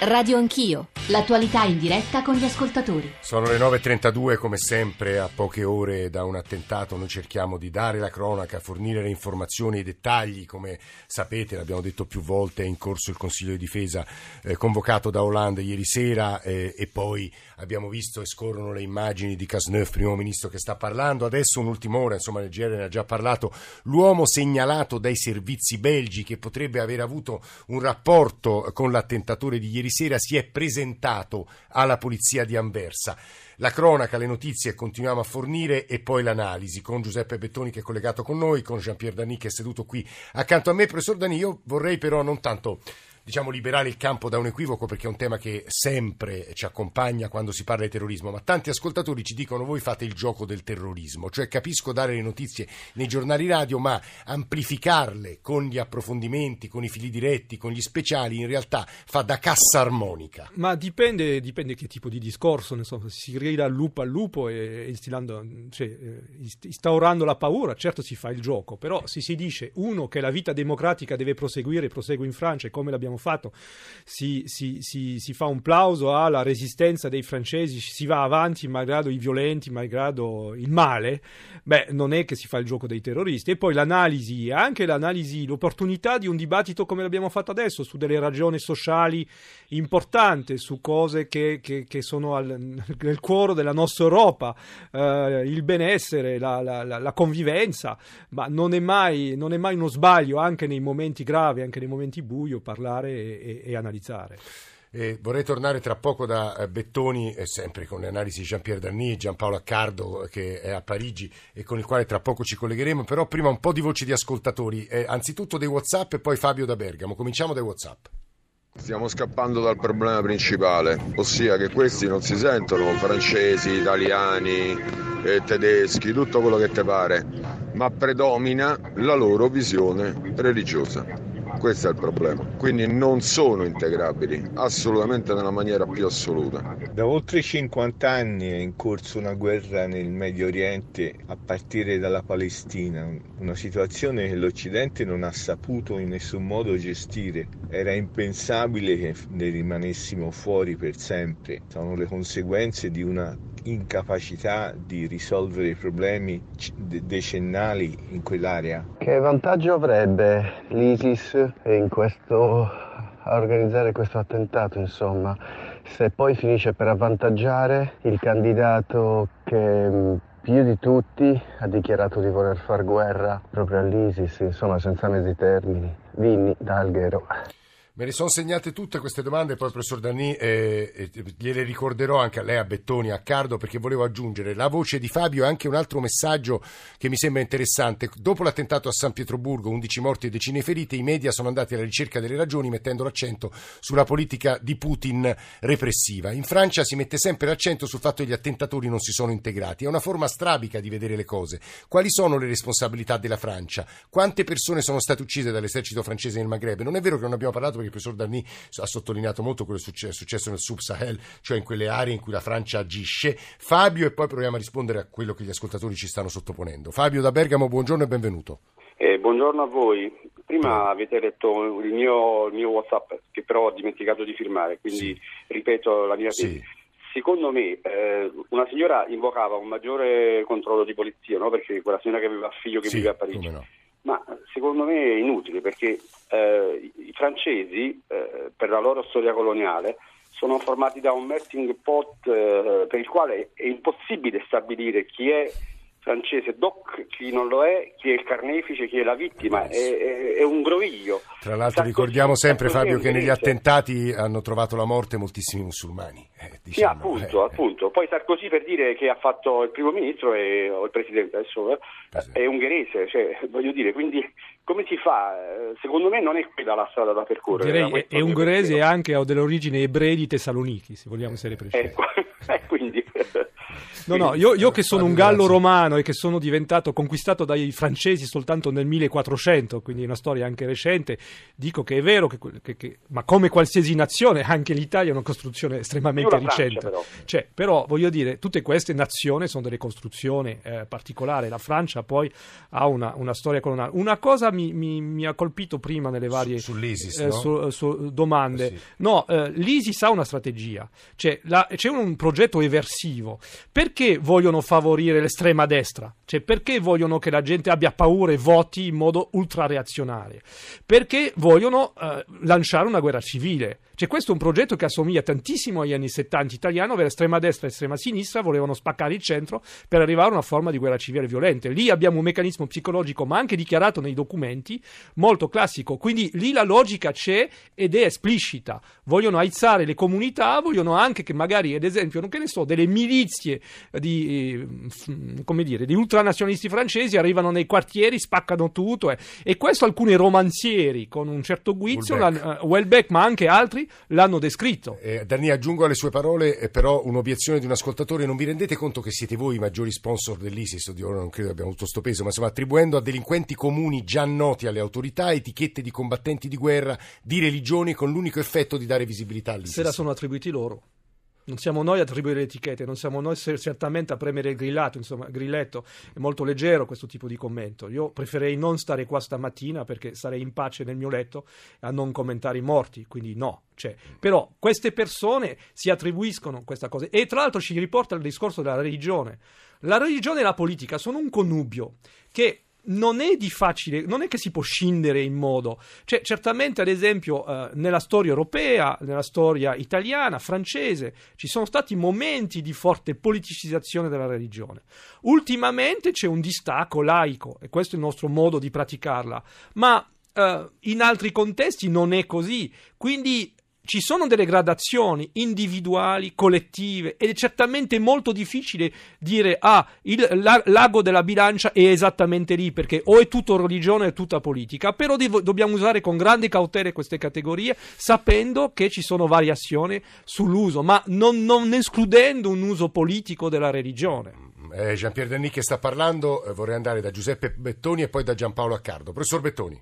Radio Anch'io, l'attualità in diretta con gli ascoltatori. Sono le 9.32 come sempre, a poche ore da un attentato noi cerchiamo di dare la cronaca, fornire le informazioni e i dettagli, come sapete l'abbiamo detto più volte è in corso il Consiglio di Difesa eh, convocato da Hollande ieri sera eh, e poi abbiamo visto e scorrono le immagini di Casneuf, primo ministro che sta parlando, adesso un'ultima ora, insomma il GR ne ha già parlato, l'uomo segnalato dai servizi belgi che potrebbe aver avuto un rapporto con l'attentatore di ieri sera si è presentato alla polizia di Anversa. La cronaca, le notizie continuiamo a fornire e poi l'analisi con Giuseppe Bettoni che è collegato con noi, con Jean-Pierre Dani che è seduto qui accanto a me. Professor Dani, io vorrei però non tanto diciamo, liberare il campo da un equivoco perché è un tema che sempre ci accompagna quando si parla di terrorismo, ma tanti ascoltatori ci dicono voi fate il gioco del terrorismo, cioè capisco dare le notizie nei giornali radio, ma amplificarle con gli approfondimenti, con i fili diretti, con gli speciali, in realtà fa da cassa armonica. Ma dipende, dipende che tipo di discorso, insomma, si grida lupo al lupo e cioè, eh, instaurando la paura, certo si fa il gioco, però se si dice uno che la vita democratica deve proseguire, prosegue in Francia, come l'abbiamo abbiamo fatto, si, si, si, si, fa un plauso alla resistenza dei francesi, si va avanti malgrado i violenti, malgrado il male, beh, non è che si fa il gioco dei terroristi. E poi l'analisi, anche l'analisi, l'opportunità di un dibattito come l'abbiamo fatto adesso, su delle ragioni sociali importanti, su cose che, che, che sono al, nel cuore della nostra Europa, eh, il benessere, la, la, la, la, convivenza, ma non è, mai, non è mai uno sbaglio, anche nei momenti gravi, anche nei momenti buio, parlare studiare e, e, e analizzare. Eh, vorrei tornare tra poco da eh, Bettoni, eh, sempre con le analisi di Jean-Pierre Darny e Giampaolo Accardo che è a Parigi e con il quale tra poco ci collegheremo, però prima un po' di voci di ascoltatori, eh, anzitutto dei Whatsapp e poi Fabio da Bergamo. Cominciamo dai Whatsapp. Stiamo scappando dal problema principale, ossia che questi non si sentono francesi, italiani, eh, tedeschi, tutto quello che ti pare, ma predomina la loro visione religiosa. Questo è il problema. Quindi non sono integrabili, assolutamente nella maniera più assoluta. Da oltre 50 anni è in corso una guerra nel Medio Oriente a partire dalla Palestina, una situazione che l'Occidente non ha saputo in nessun modo gestire. Era impensabile che ne rimanessimo fuori per sempre. Sono le conseguenze di una incapacità di risolvere i problemi decennali in quell'area. Che vantaggio avrebbe l'ISIS questo, a organizzare questo attentato, insomma, se poi finisce per avvantaggiare il candidato che mm, più di tutti ha dichiarato di voler far guerra proprio all'ISIS, insomma, senza mezzi termini. Vinni da Alghero. Me ne sono segnate tutte queste domande, poi professor Danni eh, eh, gliele ricorderò anche a lei, a Bettoni, a Cardo, perché volevo aggiungere la voce di Fabio e anche un altro messaggio che mi sembra interessante. Dopo l'attentato a San Pietroburgo, 11 morti e decine ferite, i media sono andati alla ricerca delle ragioni mettendo l'accento sulla politica di Putin repressiva. In Francia si mette sempre l'accento sul fatto che gli attentatori non si sono integrati. È una forma strabica di vedere le cose. Quali sono le responsabilità della Francia? Quante persone sono state uccise dall'esercito francese nel Maghreb? Non è vero che non abbiamo parlato il professor Danni ha sottolineato molto quello che è successo nel Sub-Sahel, cioè in quelle aree in cui la Francia agisce. Fabio, e poi proviamo a rispondere a quello che gli ascoltatori ci stanno sottoponendo. Fabio da Bergamo, buongiorno e benvenuto. Eh, buongiorno a voi. Prima avete letto il mio, il mio, WhatsApp, che però ho dimenticato di firmare, quindi sì. ripeto la mia tesi. Sì. Secondo me eh, una signora invocava un maggiore controllo di polizia, no? perché quella signora che aveva figlio che sì, vive a Parigi. Ma secondo me è inutile perché eh, i francesi, eh, per la loro storia coloniale, sono formati da un melting pot eh, per il quale è impossibile stabilire chi è francese doc, chi non lo è, chi è il carnefice, chi è la vittima, è, è, è un groviglio. Tra l'altro Sarkozy, ricordiamo sempre Sarkozy Fabio che negli attentati hanno trovato la morte moltissimi musulmani. Eh, diciamo, sì, appunto, eh, appunto. Poi Sarkozy per dire che ha fatto il primo ministro e, o il presidente adesso eh, è ungherese, cioè, voglio dire, quindi come si fa? Eh, secondo me non è quella la strada da percorrere. Direi è, è ungherese e anche ha delle origini ebrei di Tessaloniki, se vogliamo essere precisi. Ecco, quindi No, no, io, io che sono un gallo romano e che sono diventato conquistato dai francesi soltanto nel 1400, quindi una storia anche recente, dico che è vero che, che, che ma come qualsiasi nazione, anche l'Italia è una costruzione estremamente recente. Però. Cioè, però voglio dire, tutte queste nazioni sono delle costruzioni eh, particolari. La Francia poi ha una, una storia coloniale. Una cosa mi, mi, mi, ha colpito prima nelle varie su, sull'ISIS, eh, no? su, su domande. Sì. No, eh, l'ISIS ha una strategia, cioè, la, c'è un progetto eversivo. Perché vogliono favorire l'estrema destra? Cioè, perché vogliono che la gente abbia paura e voti in modo ultrareazionario? Perché vogliono eh, lanciare una guerra civile. Cioè, questo è un progetto che assomiglia tantissimo agli anni 70 italiano, dove l'estrema destra e l'estrema sinistra volevano spaccare il centro per arrivare a una forma di guerra civile violenta. Lì abbiamo un meccanismo psicologico, ma anche dichiarato nei documenti, molto classico. Quindi lì la logica c'è ed è esplicita. Vogliono aizzare le comunità, vogliono anche che magari, ad esempio, non che ne so, delle milizie di, eh, come dire, di ultranazionalisti francesi arrivano nei quartieri, spaccano tutto. Eh. E questo alcuni romanzieri con un certo guizzo, Welbeck, uh, Welbeck ma anche altri, l'hanno descritto. Eh, Dani, aggiungo alle sue parole eh, però un'obiezione di un ascoltatore. Non vi rendete conto che siete voi i maggiori sponsor dell'ISIS? Oddio, ora non credo abbiamo avuto sto peso, ma insomma attribuendo a delinquenti comuni già noti alle autorità etichette di combattenti di guerra, di religioni con l'unico effetto di dare visibilità all'ISIS. Se la sono attribuiti loro. Non siamo noi a attribuire le etichette, non siamo noi certamente a premere il grillato, insomma, grilletto. È molto leggero questo tipo di commento. Io preferirei non stare qua stamattina perché sarei in pace nel mio letto a non commentare i morti, quindi no. Cioè, però queste persone si attribuiscono questa cosa e tra l'altro ci riporta al discorso della religione. La religione e la politica sono un connubio che non è di facile, non è che si può scindere in modo. Cioè, certamente, ad esempio, eh, nella storia europea, nella storia italiana, francese, ci sono stati momenti di forte politicizzazione della religione. Ultimamente c'è un distacco laico, e questo è il nostro modo di praticarla, ma eh, in altri contesti non è così. Quindi ci sono delle gradazioni individuali, collettive ed è certamente molto difficile dire ah, il l'ago della bilancia è esattamente lì perché o è tutto religione o è tutta politica, però devo, dobbiamo usare con grande cautela queste categorie sapendo che ci sono variazioni sull'uso, ma non, non escludendo un uso politico della religione. Eh, Gian-Pierre Denis che sta parlando, eh, vorrei andare da Giuseppe Bettoni e poi da Giampaolo Accardo. Professor Bettoni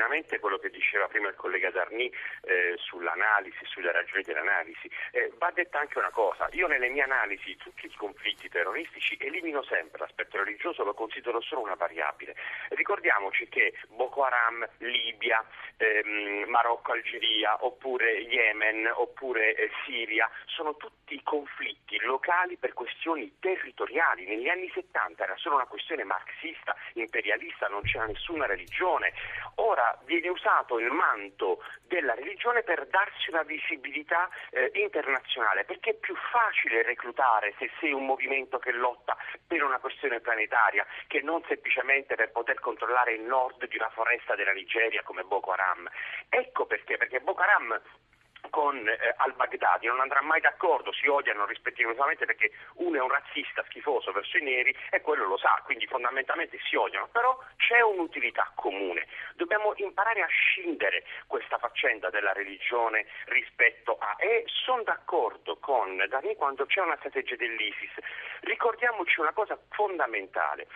pienamente quello che diceva prima il collega Darni eh, sull'analisi, sulle ragioni dell'analisi. Eh, va detta anche una cosa, io nelle mie analisi tutti i conflitti terroristici elimino sempre l'aspetto religioso, lo considero solo una variabile. Ricordiamoci che Boko Haram, Libia, ehm, Marocco, Algeria, oppure Yemen, oppure eh, Siria, sono tutti conflitti locali per questioni territoriali. Negli anni 70 era solo una questione marxista, imperialista, non c'era nessuna religione. Ora viene usato il manto della religione per darsi una visibilità eh, internazionale, perché è più facile reclutare se sei un movimento che lotta per una questione planetaria che non semplicemente per poter controllare il nord di una foresta della Nigeria come Boko Haram. Ecco perché, perché Boko Haram con eh, al-Baghdadi non andrà mai d'accordo, si odiano rispettivamente perché uno è un razzista schifoso verso i neri e quello lo sa, quindi fondamentalmente si odiano, però c'è un'utilità comune. Dobbiamo imparare a scindere questa faccenda della religione rispetto a... E sono d'accordo con Dani quando c'è una strategia dell'ISIS. Ricordiamoci una cosa fondamentale.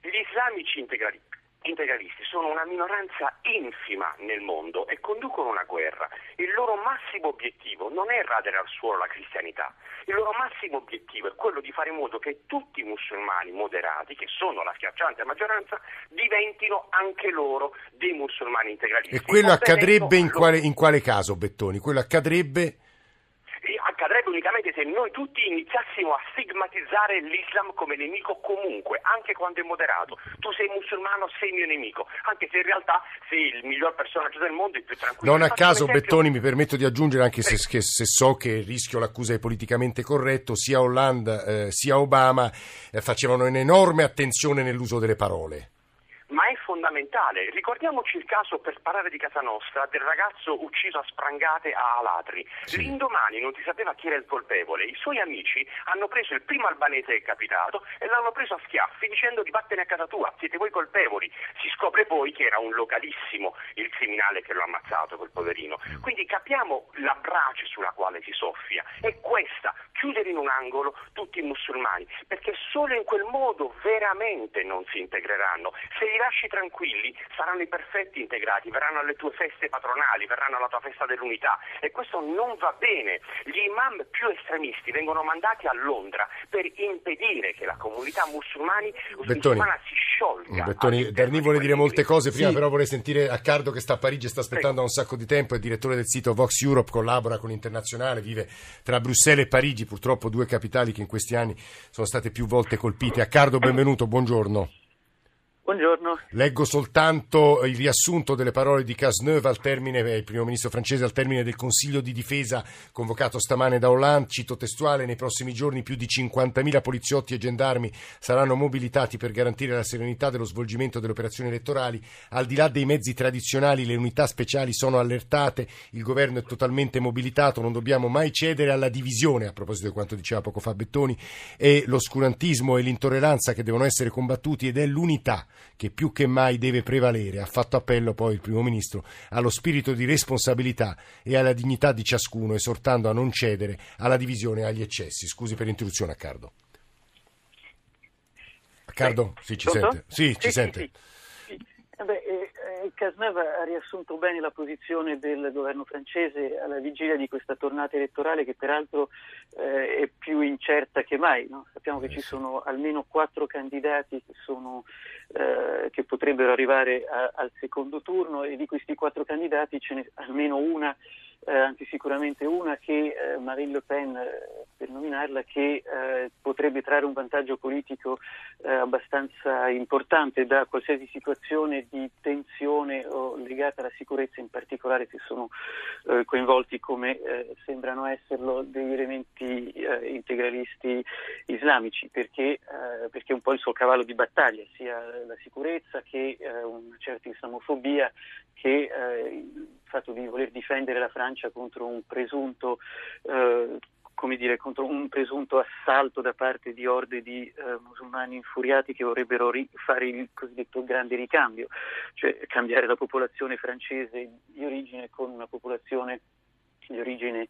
Gli islamici integrali integralisti sono una minoranza infima nel mondo e conducono una guerra. Il loro massimo obiettivo non è radere al suolo la cristianità, il loro massimo obiettivo è quello di fare in modo che tutti i musulmani moderati, che sono la schiacciante maggioranza, diventino anche loro dei musulmani integralisti. E quello accadrebbe in quale, in quale caso, Bettoni? Quello accadrebbe accadrebbe unicamente se noi tutti iniziassimo a stigmatizzare l'Islam come nemico comunque, anche quando è moderato. Tu sei musulmano, sei mio nemico, anche se in realtà sei il miglior personaggio del mondo, il più tranquillo. Non a caso, Bettoni, mi permetto di aggiungere, anche se, se, se, so che rischio l'accusa di politicamente corretto, sia Hollande eh, sia Obama eh, facevano un'enorme attenzione nell'uso delle parole. Fondamentale. Ricordiamoci il caso, per parlare di casa nostra, del ragazzo ucciso a sprangate a Alatri. Sì. L'indomani non si sapeva chi era il colpevole. I suoi amici hanno preso il primo albanese che è capitato e l'hanno preso a schiaffi dicendo di vattene a casa tua, siete voi colpevoli. Si scopre poi che era un localissimo il criminale che lo ha ammazzato, quel poverino. Quindi capiamo la brace sulla quale si soffia. È questa, chiudere in un angolo tutti i musulmani, perché solo in quel modo veramente non si integreranno. Se li lasci tranquilli saranno i perfetti integrati, verranno alle tue feste patronali, verranno alla tua festa dell'unità e questo non va bene. Gli imam più estremisti vengono mandati a Londra per impedire che la comunità musulmani, musulmana si sciolga. Bettoni, Darni vuole dire molte cose, prima sì. però vorrei sentire Accardo che sta a Parigi e sta aspettando da un sacco di tempo, è direttore del sito Vox Europe, collabora con l'internazionale, vive tra Bruxelles e Parigi, purtroppo due capitali che in questi anni sono state più volte colpite. Accardo, benvenuto, buongiorno. Buongiorno. Leggo soltanto il riassunto delle parole di Cazeneuve al termine, eh, il primo ministro francese, al termine del Consiglio di difesa convocato stamane da Hollande. Cito testuale: Nei prossimi giorni più di 50.000 poliziotti e gendarmi saranno mobilitati per garantire la serenità dello svolgimento delle operazioni elettorali. Al di là dei mezzi tradizionali, le unità speciali sono allertate. Il governo è totalmente mobilitato. Non dobbiamo mai cedere alla divisione, a proposito di quanto diceva poco fa Bettoni, e l'oscurantismo e l'intolleranza che devono essere combattuti ed è l'unità che più che mai deve prevalere. Ha fatto appello poi il primo ministro allo spirito di responsabilità e alla dignità di ciascuno, esortando a non cedere alla divisione e agli eccessi. Scusi per l'interruzione, Accardo. Accardo? Sì, ci Pronto? sente? Sì, ci sì, sente. Sì, sì. Beh, eh, eh, Cazeneuve ha riassunto bene la posizione del governo francese alla vigilia di questa tornata elettorale che peraltro eh, è più incerta che mai. No? Sappiamo che ci sono almeno quattro candidati che, sono, eh, che potrebbero arrivare a, al secondo turno e di questi quattro candidati ce n'è almeno una eh, anzi sicuramente una che eh, Marine Le Pen, eh, per nominarla, che eh, potrebbe trarre un vantaggio politico eh, abbastanza importante da qualsiasi situazione di tensione o legata alla sicurezza, in particolare se sono eh, coinvolti come sembrano esserlo degli elementi integralisti islamici, perché, perché un po' il suo cavallo di battaglia, sia la sicurezza che una certa islamofobia che fatto di voler difendere la Francia contro un presunto eh, come dire, contro un presunto assalto da parte di orde di eh, musulmani infuriati che vorrebbero ri- fare il cosiddetto grande ricambio, cioè cambiare la popolazione francese di origine con una popolazione di origine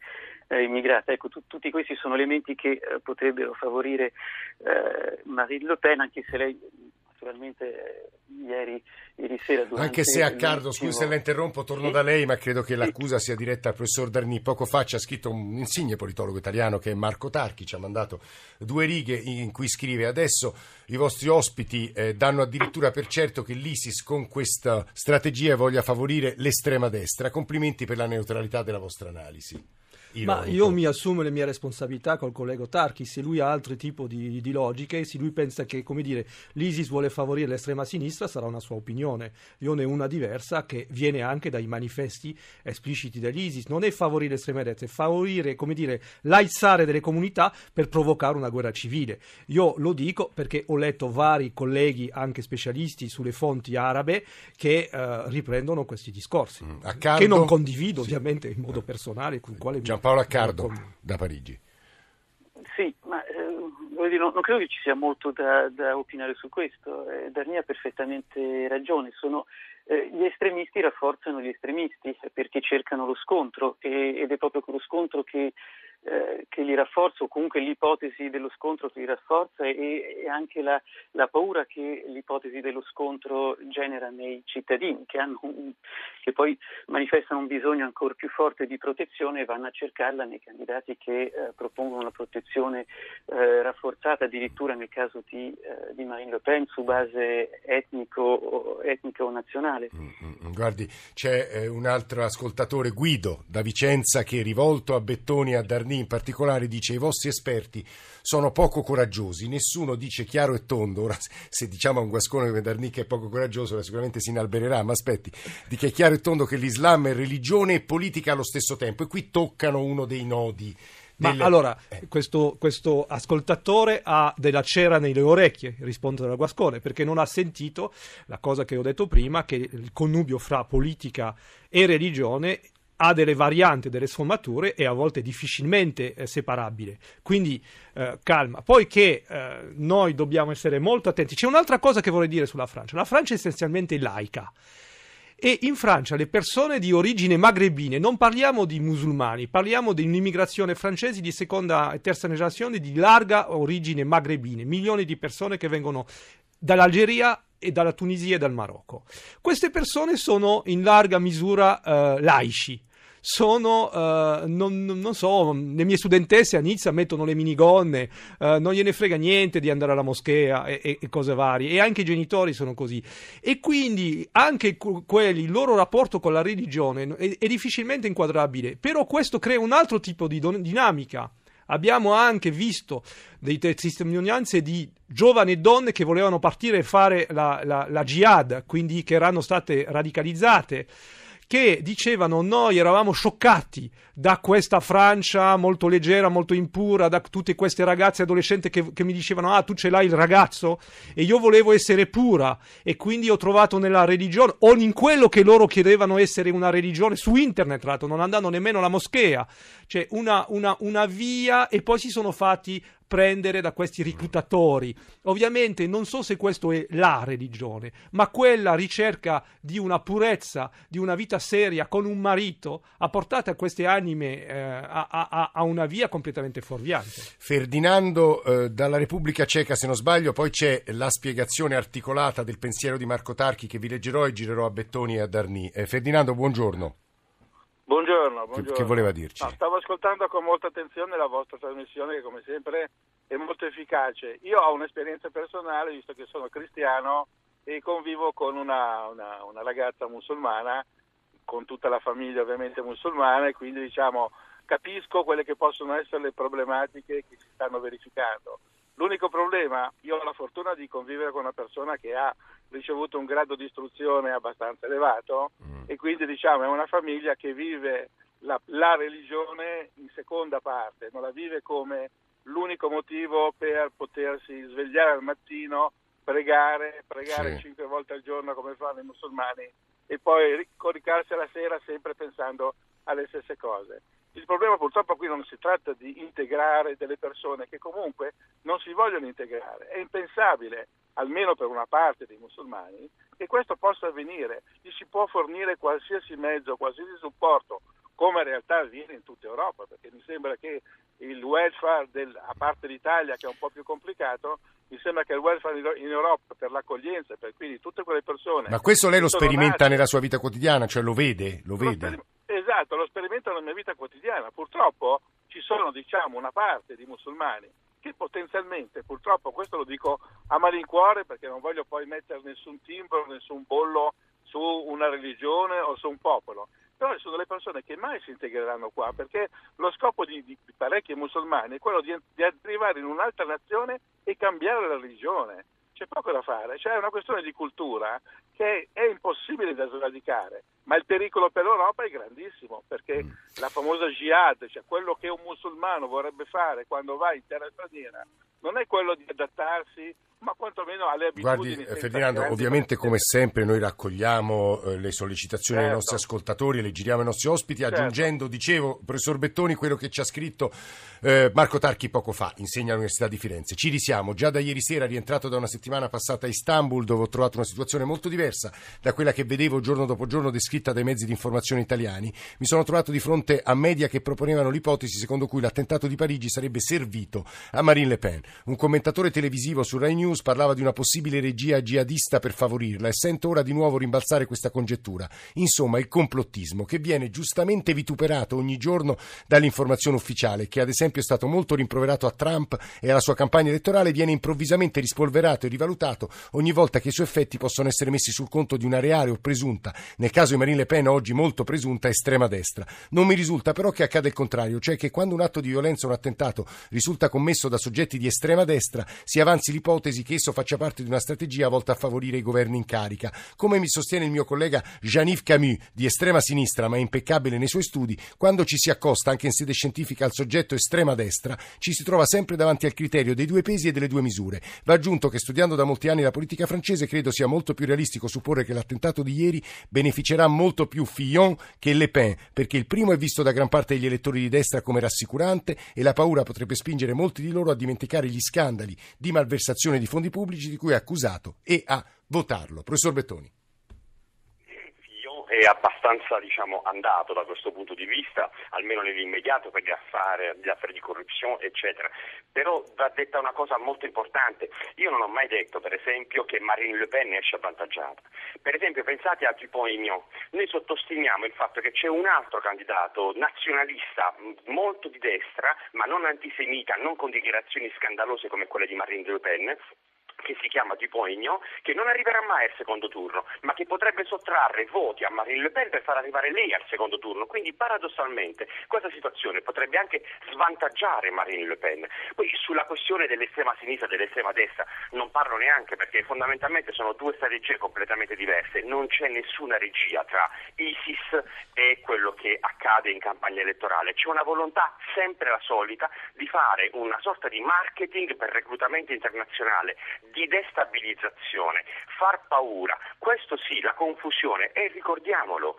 eh, immigrata. Ecco, tu, tutti questi sono elementi che eh, potrebbero favorire eh, Marine Le Pen, anche se lei naturalmente eh, ieri, ieri sera Anche se Accardo, scusi se la interrompo, torno sì? da lei, ma credo che l'accusa sia diretta al professor Darni. Poco fa ci ha scritto un insigne politologo italiano che è Marco Tarchi, ci ha mandato due righe in cui scrive adesso i vostri ospiti eh, danno addirittura per certo che l'ISIS con questa strategia voglia favorire l'estrema destra. Complimenti per la neutralità della vostra analisi. Ma io mi assumo le mie responsabilità col collega Tarchi, se lui ha altri tipi di, di, logiche, se lui pensa che come dire, l'ISIS vuole favorire l'estrema sinistra, sarà una sua opinione. Io ne ho una diversa che viene anche dai manifesti espliciti dell'ISIS. Non è favorire l'estrema destra, è favorire, come dire, l'aizzare delle comunità per provocare una guerra civile. Io lo dico perché ho letto vari colleghi, anche specialisti, sulle fonti arabe che uh, riprendono questi discorsi, mm. che non condivido sì. ovviamente in modo personale, con il quale Gian Paolo Accardo da Parigi. Sì, ma eh, dire, non, non, credo che ci sia molto da, da opinare su questo. Eh, Darni ha perfettamente ragione. Sono, eh, gli estremisti rafforzano gli estremisti perché cercano lo scontro e, ed è proprio quello scontro che eh, che li rafforza o comunque l'ipotesi dello scontro che li rafforza e, e anche la, la, paura che l'ipotesi dello scontro genera nei cittadini che, un, che, poi manifestano un bisogno ancora più forte di protezione e vanno a cercarla nei candidati che eh, propongono una protezione eh, rafforzata addirittura nel caso di, eh, di, Marine Le Pen su base etnico o, etnico o nazionale. Mm, mm, mm. guardi, c'è eh, un altro ascoltatore, Guido, da Vicenza, che rivolto a Bettoni e a Darnini in particolare dice i vostri esperti sono poco coraggiosi, nessuno dice chiaro e tondo, ora se diciamo a un guascone come Darnic è poco coraggioso sicuramente si inalbererà, ma aspetti, di che è chiaro e tondo che l'Islam è religione e politica allo stesso tempo e qui toccano uno dei nodi Ma Delle- allora, eh. questo, questo ascoltatore ha della cera nelle orecchie, rispondo dalla Guascone, perché non ha sentito la cosa che ho detto prima, che il connubio fra politica e religione ha delle varianti, delle sfumature e a volte difficilmente eh, separabile. Quindi eh, calma. Poi che eh, noi dobbiamo essere molto attenti. C'è un'altra cosa che vorrei dire sulla Francia. La Francia è essenzialmente laica. E in Francia le persone di origine magrebine, non parliamo di musulmani, parliamo di un'immigrazione francese di seconda e terza generazione di larga origine magrebine, milioni di persone che vengono dall'Algeria e dalla Tunisia e dal Marocco. Queste persone sono in larga misura eh, laici. Sono, eh, non, non- so, le mie studentesse a Nizza mettono le minigonne, eh, non gliene frega niente di andare alla moschea e, e- e cose varie, e anche i genitori sono così. E quindi anche que- quelli, il loro rapporto con la religione è, è difficilmente inquadrabile, però questo crea un altro tipo di don- dinamica. Abbiamo anche visto delle testimonianze di giovani donne che volevano partire e fare la, la, la jihad, quindi che erano state radicalizzate che dicevano noi eravamo scioccati da questa Francia molto leggera, molto impura, da tutte queste ragazze adolescenti che, che mi dicevano ah tu ce l'hai il ragazzo? E io volevo essere pura e quindi ho trovato nella religione o in quello che loro chiedevano essere una religione su internet, tra l'altro non andando nemmeno alla moschea, cioè una, una, una via e poi si sono fatti prendere da questi reclutatori. Ovviamente non so se questo è la religione, ma quella ricerca di una purezza, di una vita seria con un marito ha portato a queste anime eh, a, a- a una via completamente fuorviante. Ferdinando eh, dalla Repubblica Ceca, se non sbaglio, poi c'è la spiegazione articolata del pensiero di Marco Tarchi che vi leggerò e girerò a Bettoni e a Darnì. Eh, Ferdinando, buongiorno. Buongiorno, Che, buongiorno. che voleva dirci? No, stavo ascoltando con molta attenzione la vostra trasmissione che come sempre è molto efficace. Io ho un'esperienza personale, visto che sono cristiano e convivo con una, una- una ragazza musulmana, con tutta la famiglia ovviamente musulmana e quindi diciamo capisco quelle che possono essere le problematiche che si stanno verificando. L'unico problema, io ho la fortuna di convivere con una persona che ha ricevuto un grado di istruzione abbastanza elevato e quindi diciamo è una famiglia che vive la, la religione in seconda parte, non la vive come l'unico motivo per potersi svegliare al mattino, pregare, pregare Sì. cinque volte al giorno come fanno i musulmani e poi ri- coricarsi alla sera sempre pensando alle stesse cose. Il problema purtroppo qui non si tratta di integrare delle persone che comunque non si vogliono integrare. È impensabile, almeno per una parte dei musulmani, che questo possa avvenire. Gli si può fornire qualsiasi mezzo, qualsiasi supporto, come in realtà avviene in tutta Europa, perché mi sembra che il welfare, del- a parte l'Italia che è un po' più complicato, mi sembra che il welfare in Europa per l'accoglienza, per quindi tutte quelle persone... Ma questo lei lo sperimenta nella sua vita quotidiana, cioè lo vede? Lo vede? Esatto, lo sperimento nella mia vita quotidiana. Purtroppo ci sono, diciamo, una parte di musulmani che potenzialmente, purtroppo, questo lo dico a malincuore perché non voglio poi mettere nessun timbro, nessun bollo su una religione o su un popolo. Però ci sono delle persone che mai si integreranno qua perché lo scopo di, di parecchi musulmani è quello di, di arrivare in un'altra nazione e cambiare la religione. C'è poco da fare, cioè è una questione di cultura che è impossibile da sradicare, ma il pericolo per l'Europa è grandissimo perché la famosa jihad, cioè quello che un musulmano vorrebbe fare quando va in terra straniera, non è quello di adattarsi, ma quantomeno alle abitudini. Guardi, eh, Ferdinando, ovviamente come sempre noi raccogliamo eh, le sollecitazioni dei Certo. nostri ascoltatori e le giriamo ai nostri ospiti, Certo. aggiungendo, dicevo, professor Bettoni, quello che ci ha scritto eh, Marco Tarchi poco fa, insegna all'Università di Firenze. Ci risiamo, già da ieri sera, rientrato da una settimana passata a Istanbul, dove ho trovato una situazione molto diversa da quella che vedevo giorno dopo giorno descritta dai mezzi di informazione italiani. Mi sono trovato di fronte a media che proponevano l'ipotesi secondo cui l'attentato di Parigi sarebbe servito a Marine Le Pen. Un commentatore televisivo su Rai News parlava di una possibile regia jihadista per favorirla e sento ora di nuovo rimbalzare questa congettura. Insomma, il complottismo che viene giustamente vituperato ogni giorno dall'informazione ufficiale, che ad esempio è stato molto rimproverato a Trump e alla sua campagna elettorale, viene improvvisamente rispolverato e rivalutato ogni volta che i suoi effetti possono essere messi sul conto di una reale o presunta, nel caso di Marine Le Pen oggi molto presunta, estrema destra. Non mi risulta però che accada il contrario, cioè che quando un atto di violenza o un attentato risulta commesso da soggetti di estrema destra, si avanzi l'ipotesi tesi che esso faccia parte di una strategia volta a favorire i governi in carica. Come mi sostiene il mio collega Jean-Yves Camus, di estrema sinistra ma impeccabile nei suoi studi, quando ci si accosta anche in sede scientifica al soggetto estrema destra, ci si trova sempre davanti al criterio dei due pesi e delle due misure. Va aggiunto che studiando da molti anni la politica francese credo sia molto più realistico supporre che l'attentato di ieri beneficerà molto più Fillon che Le Pen, perché il primo è visto da gran parte degli elettori di destra come rassicurante e la paura potrebbe spingere molti di loro a dimenticare gli scandali di malversazione di fondi pubblici di cui è accusato e a votarlo. Professor Bettoni è abbastanza diciamo, andato da questo punto di vista, almeno nell'immediato per gli affari, gli affari di corruzione, eccetera. Però va detta una cosa molto importante. Io non ho mai detto, per esempio, che Marine Le Pen esce avvantaggiata. Per esempio, pensate a Dupont-Aignan. Noi sottostimiamo il fatto che c'è un altro candidato nazionalista molto di destra, ma non antisemita, non con dichiarazioni scandalose come quelle di Marine Le Pen, che si chiama Dupont-Aignan, che non arriverà mai al secondo turno, ma che potrebbe sottrarre voti a Marine Le Pen per far arrivare lei al secondo turno. Quindi paradossalmente questa situazione potrebbe anche svantaggiare Marine Le Pen. Poi sulla questione dell'estrema sinistra e dell'estrema destra non parlo neanche perché fondamentalmente sono due strategie completamente diverse, non c'è nessuna regia tra ISIS e quello che accade in campagna elettorale, c'è una volontà sempre la solita di fare una sorta di marketing per reclutamento internazionale di destabilizzazione, far paura, questo sì, la confusione e ricordiamolo,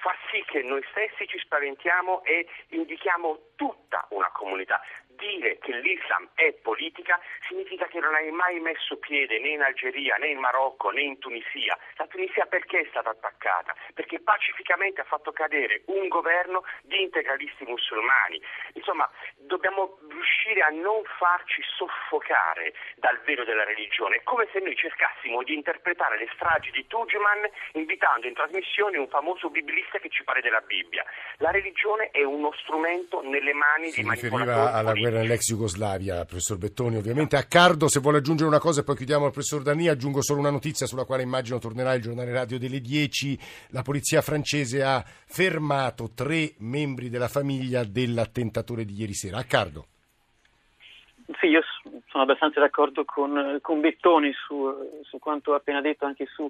fa sì che noi stessi ci spaventiamo e indichiamo tutta una comunità dire che l'Islam è politica significa che non hai mai messo piede né in Algeria, né in Marocco, né in Tunisia. La Tunisia perché è stata attaccata? Perché pacificamente ha fatto cadere un governo di integralisti musulmani. Insomma, dobbiamo riuscire a non farci soffocare dal velo della religione. È come se noi cercassimo di interpretare le stragi di Tugeman invitando in trasmissione un famoso biblista che ci pare della Bibbia. La religione è uno strumento nelle mani si di manipolatori alla guerra nell'ex Jugoslavia, professor Bettoni. Ovviamente a Cardo, se vuole aggiungere una cosa e poi chiudiamo al professor Dani, aggiungo solo una notizia sulla quale immagino tornerà il giornale radio delle 10. La polizia francese ha fermato tre membri della famiglia dell'attentatore di ieri sera. A Cardo. Sì, io sono abbastanza d'accordo con, con Bettoni su, su, quanto appena detto, anche su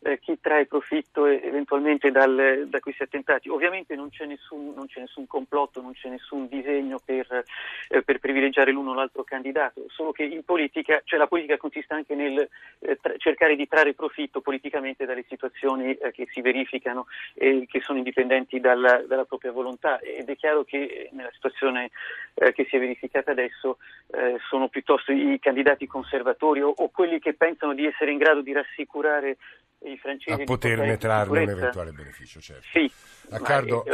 eh, chi trae profitto eventualmente dal, da questi attentati. Ovviamente non c'è, nessun, non c'è, nessun, complotto, non c'è nessun disegno per, eh, per, privilegiare l'uno o l'altro candidato, solo che in politica, cioè la politica consiste anche nel eh, tra, cercare di trarre profitto politicamente dalle situazioni eh, che si verificano e che sono indipendenti dalla, dalla, propria volontà ed è chiaro che nella situazione eh, che si è verificata adesso eh, sono piuttosto i candidati conservatori o, o, quelli che pensano di essere in grado di rassicurare i francesi. A poterne trarne un eventuale beneficio, certo. Sì, Accardo,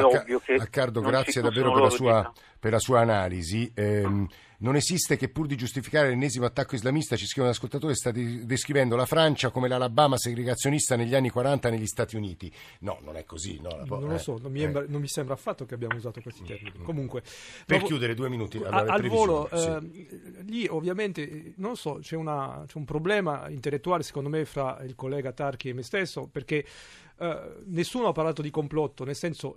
Accardo grazie davvero per la, sua, per la, sua, analisi. Eh, non esiste che pur di giustificare l'ennesimo attacco islamista, ci scrive un ascoltatore, sta descrivendo la Francia come l'Alabama segregazionista negli anni 40 negli Stati Uniti. No, non è così. No, po- non lo so, non mi, eh. non mi, sembra affatto che abbiamo usato questi termini. Mm. Comunque, per dopo, chiudere due minuti. Allora, al volo, sì. eh, lì ovviamente, non so, c'è, una, c'è un problema intellettuale secondo me fra il collega Tarchi e me stesso, perché Uh, nessuno ha parlato di complotto, nel senso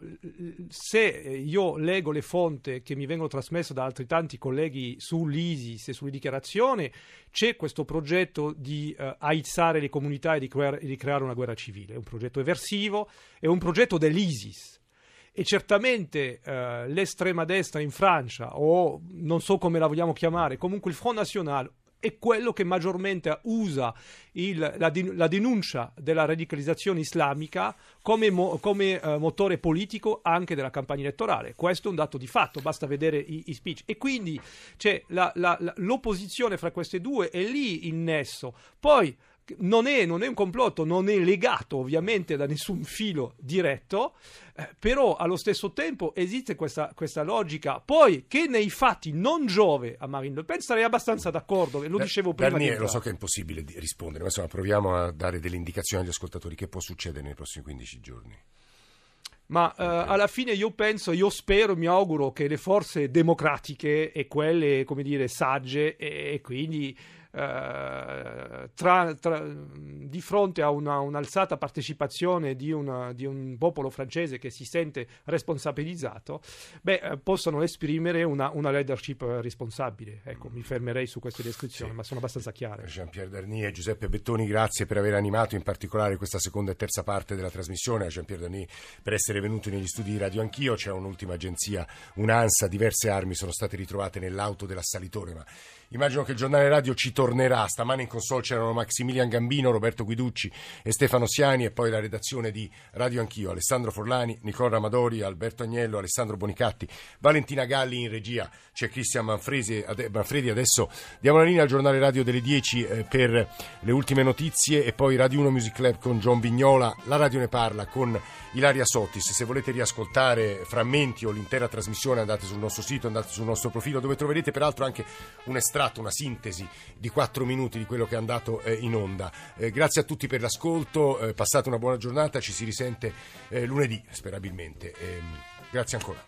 se io leggo le fonti che mi vengono trasmesse da altri tanti colleghi sull'ISIS e sulle dichiarazioni, c'è questo progetto di uh, aizzare le comunità e di, creare, di creare una guerra civile, è un progetto eversivo, è un progetto dell'ISIS. E certamente eh, l'estrema destra in Francia o non so come la vogliamo chiamare, comunque il Front National è quello che maggiormente usa il, la, la, denuncia della radicalizzazione islamica come, mo, come uh, motore politico anche della campagna elettorale. Questo è un dato di fatto, basta vedere i, i speech. E quindi c'è la, l'opposizione fra queste due, è lì il nesso. Poi non è, non è, un complotto, non è legato ovviamente da nessun filo diretto, eh, però allo stesso tempo esiste questa, questa, logica. Poi che nei fatti non giove a Marine Le Pen, sarei abbastanza d'accordo, lo dicevo prima. Bernier, lo so che è impossibile rispondere, ma insomma proviamo a dare delle indicazioni agli ascoltatori che può succedere nei prossimi 15 giorni. Ma uh, alla fine io penso, io spero, mi auguro che le forze democratiche e quelle, come dire, sagge e, e quindi eh, tra, tra, di fronte a una, un'alzata partecipazione di, una, di, un popolo francese che si sente responsabilizzato, beh, eh, possono esprimere una, una, leadership responsabile. Ecco, mi fermerei su queste descrizioni, sì. ma sono abbastanza chiare. Jean-Pierre Darny e Giuseppe Bettoni, grazie per aver animato in particolare questa seconda e terza parte della trasmissione. A Jean-Pierre Darny per essere venuto negli studi di Radio Anch'io. C'è un'ultima agenzia, un'ANSA, diverse armi sono state ritrovate nell'auto dell'assalitore, ma Immagino che il giornale radio ci tornerà. Stamane in console c'erano Maximilian Gambino, Roberto Guiducci e Stefano Siani e poi la redazione di Radio Anch'io. Alessandro Forlani, Nicola Ramadori, Alberto Agnello, Alessandro Bonicatti, Valentina Galli in regia. C'è Cristian Manfredi. Adesso diamo la linea al giornale radio delle 10 eh, per le ultime notizie e poi Radio 1 Music Club con John Vignola. La radio ne parla con Ilaria Sottis. Se volete riascoltare frammenti o l'intera trasmissione andate sul nostro sito, andate sul nostro profilo dove troverete peraltro anche un estratto, una sintesi di quattro minuti di quello che è andato eh, in onda. Eh, grazie a tutti per l'ascolto, eh, passate una buona giornata, ci si risente lunedì, sperabilmente. Ehm, grazie ancora.